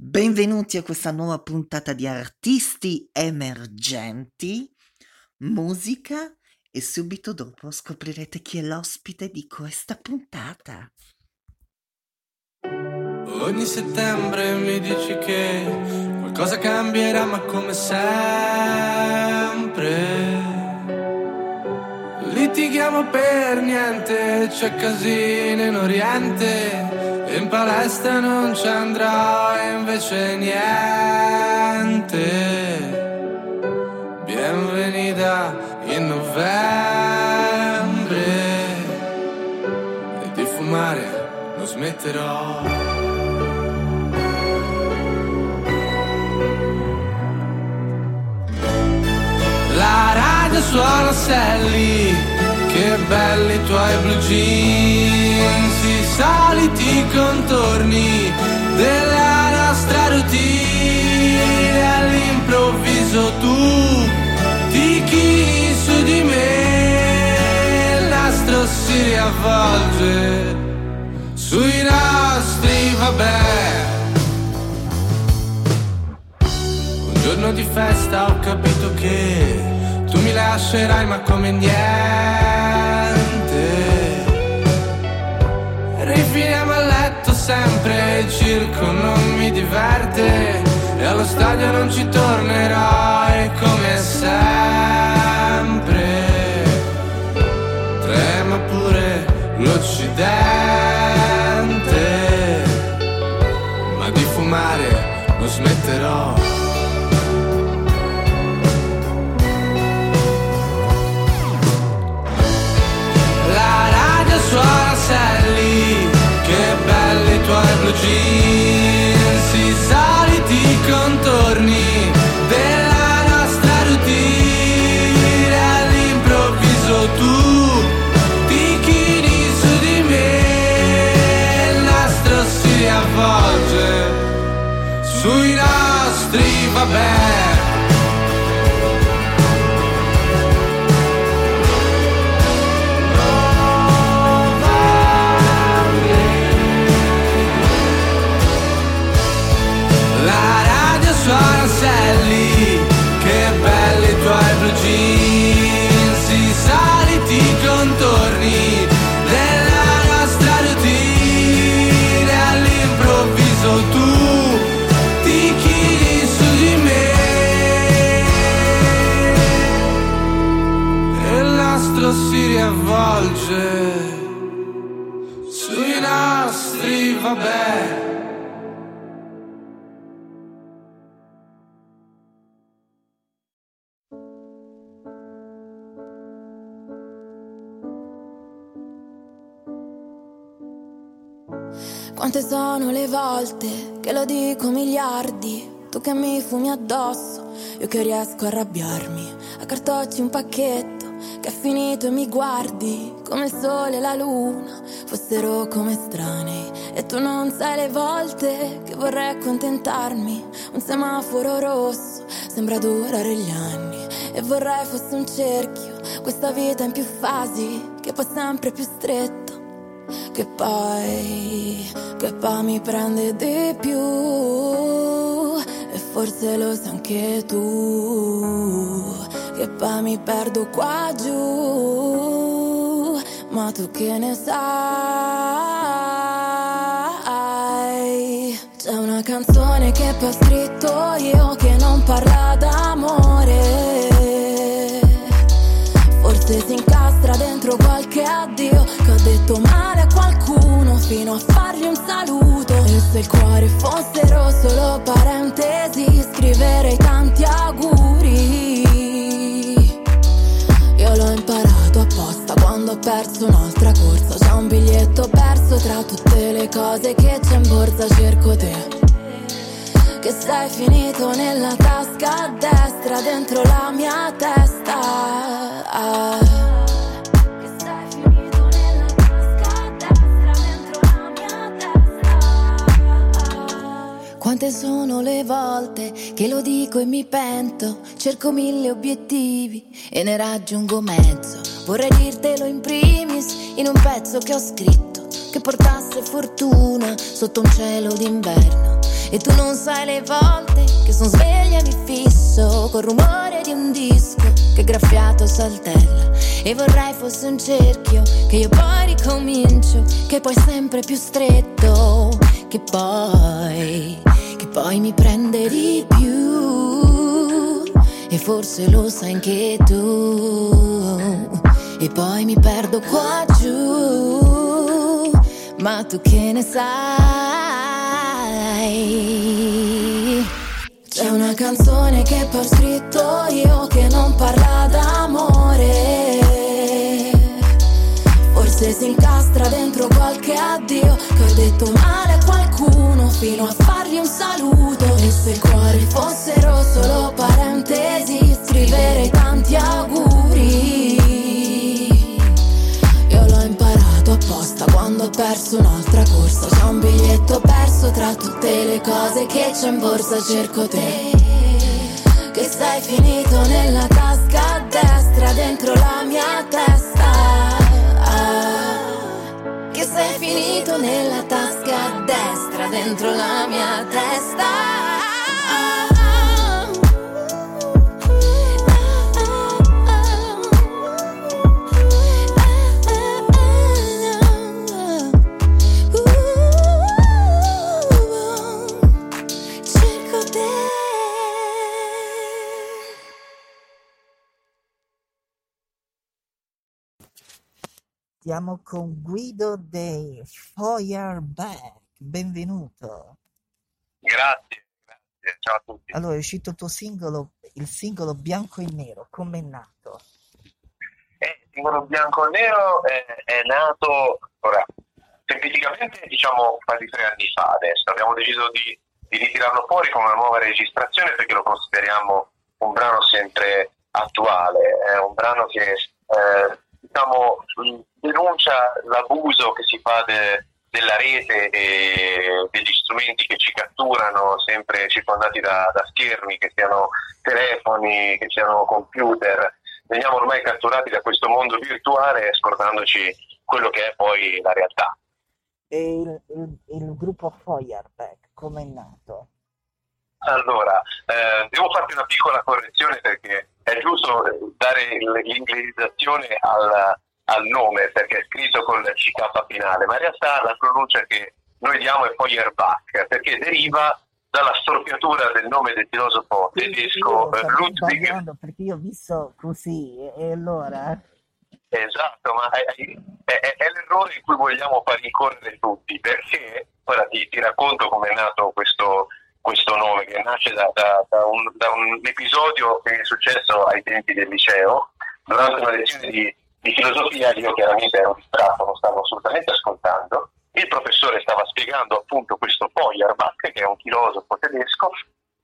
Benvenuti a questa nuova puntata di Artisti Emergenti, musica e subito dopo scoprirete chi è l'ospite di questa puntata. Ogni settembre mi dici che qualcosa cambierà, ma come sempre. Litighiamo per niente, c'è casino in Oriente in palestra non ci andrò invece niente. Bienvenida in novembre e di fumare non smetterò. La radio suona Sally, che belli i tuoi blue jeans, i soliti contorni della nostra routine. All'improvviso tu ti chini su di me, il nastro si riavvolge sui nostri vabbè. Un giorno di festa ho capito che tu mi lascerai ma come niente. Rifiniamo a letto sempre, il circo non mi diverte e allo stadio non ci tornerò e come sempre. Trema pure l'Occidente, riavvolge sui nostri vabbè. Quante sono le volte che lo dico miliardi, tu che mi fumi addosso, io che riesco a arrabbiarmi, a cartocci un pacchetto che è finito e mi guardi come il sole e la luna. Fossero come estranei e tu non sai le volte che vorrei accontentarmi, un semaforo rosso sembra durare gli anni. E vorrei fosse un cerchio, questa vita in più fasi che poi sempre più stretto che poi, che poi mi prende di più. E forse lo sai anche tu, che poi mi perdo qua giù, ma tu che ne sai? C'è una canzone che poi ho scritto io che non parla d'amore. Forse si incastra dentro qualche addio Che ho detto male a qualcuno Fino a fargli un saluto E se il cuore fossero solo parentesi Perso un'altra corsa C'è un biglietto perso tra tutte le cose che c'è in borsa Cerco te. Che sei finito nella tasca a destra dentro la mia testa. Quante sono le volte che lo dico e mi pento, cerco mille obiettivi e ne raggiungo mezzo. Vorrei dirtelo in primis in un pezzo che ho scritto che portasse fortuna sotto un cielo d'inverno. E tu non sai le volte che sono sveglia e mi fisso Col rumore di un disco che graffiato saltella. E vorrei fosse un cerchio che io poi ricomincio Che poi sempre più stretto Che poi, che poi mi prende di più. E forse lo sai anche tu E poi mi perdo qua giù Ma tu che ne sai? C'è una canzone che ho scritto io che non parla d'amore. Forse si incastra dentro qualche addio che ho detto male a qualcuno fino a fargli un saluto. E se i cuori fossero solo parentesi, scriverei perso un'altra corsa. C'è un biglietto perso tra tutte le cose che c'è in borsa. Cerco te, che sei finito nella tasca a destra, dentro la mia testa. Che sei finito nella tasca a destra, dentro la mia testa. Siamo con Guido dei Feuerback. Benvenuto. Grazie, grazie, ciao a tutti. Allora, è uscito il tuo singolo, il singolo Bianco e Nero. Come è nato? Eh, il singolo bianco e nero è, è nato, ora, semplicemente diciamo quasi tre anni fa adesso, abbiamo deciso di, di ritirarlo fuori con una nuova registrazione perché lo consideriamo un brano sempre attuale, è un brano che eh, diciamo, denuncia l'abuso che si fa de- della rete e degli strumenti che ci catturano, sempre circondati da, da schermi, che siano telefoni, che siano computer. Veniamo ormai catturati da questo mondo virtuale scordandoci quello che è poi la realtà. E il, il- il gruppo Feuerback, come è nato? Allora, eh, devo farti una piccola correzione perché è giusto dare l'inglesizzazione al, al nome perché è scritto con la CK finale, ma in realtà la pronuncia che noi diamo è Feuerbach perché deriva dalla storpiatura del nome del filosofo tedesco eh, Stavo Ludwig perché io ho visto così e, allora... Esatto, ma è, è- è- è l'errore in cui vogliamo far incorrere tutti, perché ora ti, ti racconto come è nato questo, questo nome, che nasce da, da- da un, da un episodio che è successo ai tempi del liceo, durante una lezione di, di filosofia, io chiaramente ero distratto, non stavo assolutamente ascoltando, il professore stava spiegando appunto questo Feuerbach, che è un filosofo tedesco,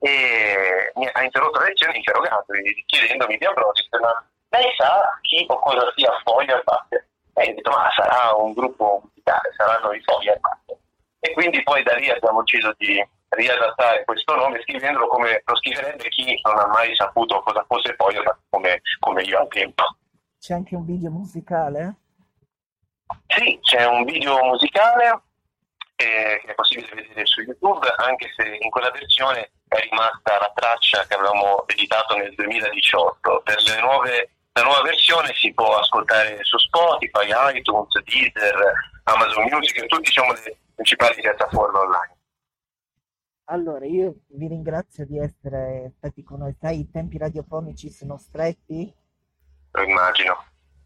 e mi ha interrotto la lezione interrogandomi, chiedendomi di Ambrosio, ma lei sa chi o cosa sia Feuerbach? E io ho detto, ma sarà un gruppo musicale, saranno i Feuerbach. E quindi poi da lì abbiamo deciso di riadattare questo nome scrivendolo come lo scriverebbe chi non ha mai saputo cosa fosse Feuerbach come, come io al tempo. C'è anche un video musicale? Sì, c'è un video musicale eh, che è possibile vedere su YouTube, anche se in quella versione è rimasta la traccia che avevamo editato nel 2018. Per le nuove, la nuova versione si può ascoltare su Spotify, iTunes, Deezer, Amazon Music e tutte diciamo, le principali piattaforme online. Allora, io vi ringrazio di essere stati con noi. Sai, i tempi radiofonici sono stretti. Lo immagino.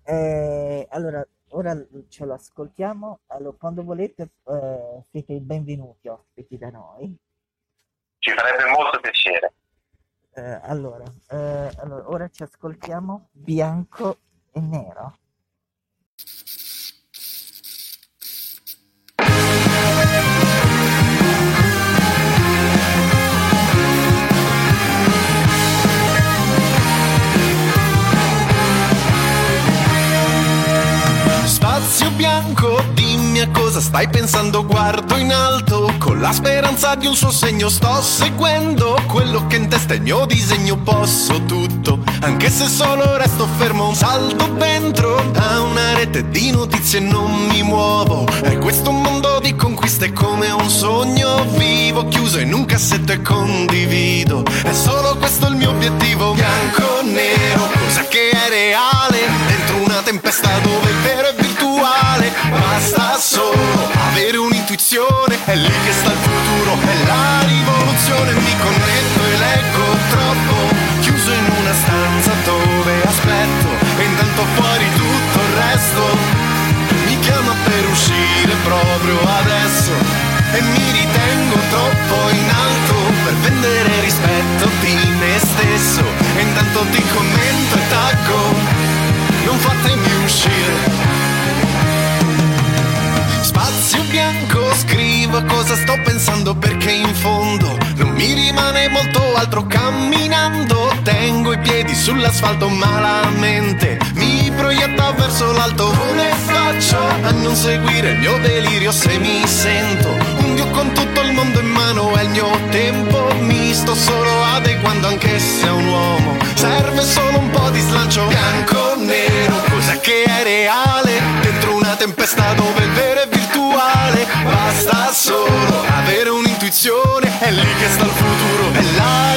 Eh, allora, ora ce lo ascoltiamo. Allora, quando volete, eh, siete i benvenuti ospiti da noi. Ci farebbe molto piacere. Eh, allora, eh, allora, ora ci ascoltiamo bianco e nero. Dimmi cosa stai pensando, guardo in alto. Con la speranza di un suo segno sto seguendo quello che in testa è il mio disegno. Posso tutto Anche se solo resto fermo. Salto dentro a una rete di notizie non mi muovo. È questo un mondo di conquiste come un sogno vivo Chiuso in un cassetto e condivido. È solo questo il mio obiettivo Bianco nero, cosa che è reale Dentro una tempesta dove altro camminando. Tengo i piedi sull'asfalto malamente, mi proietta verso l'alto. Come faccio a non seguire il mio delirio se mi sento un dio con tutto il mondo in mano? È il mio tempo, mi sto solo adeguando anche se è un uomo. Serve solo un po' di slancio bianco nero, cosa che è reale dentro una tempesta dove il vero è virtuale. Basta solo avere un'intuizione, è lì che sta il futuro, è la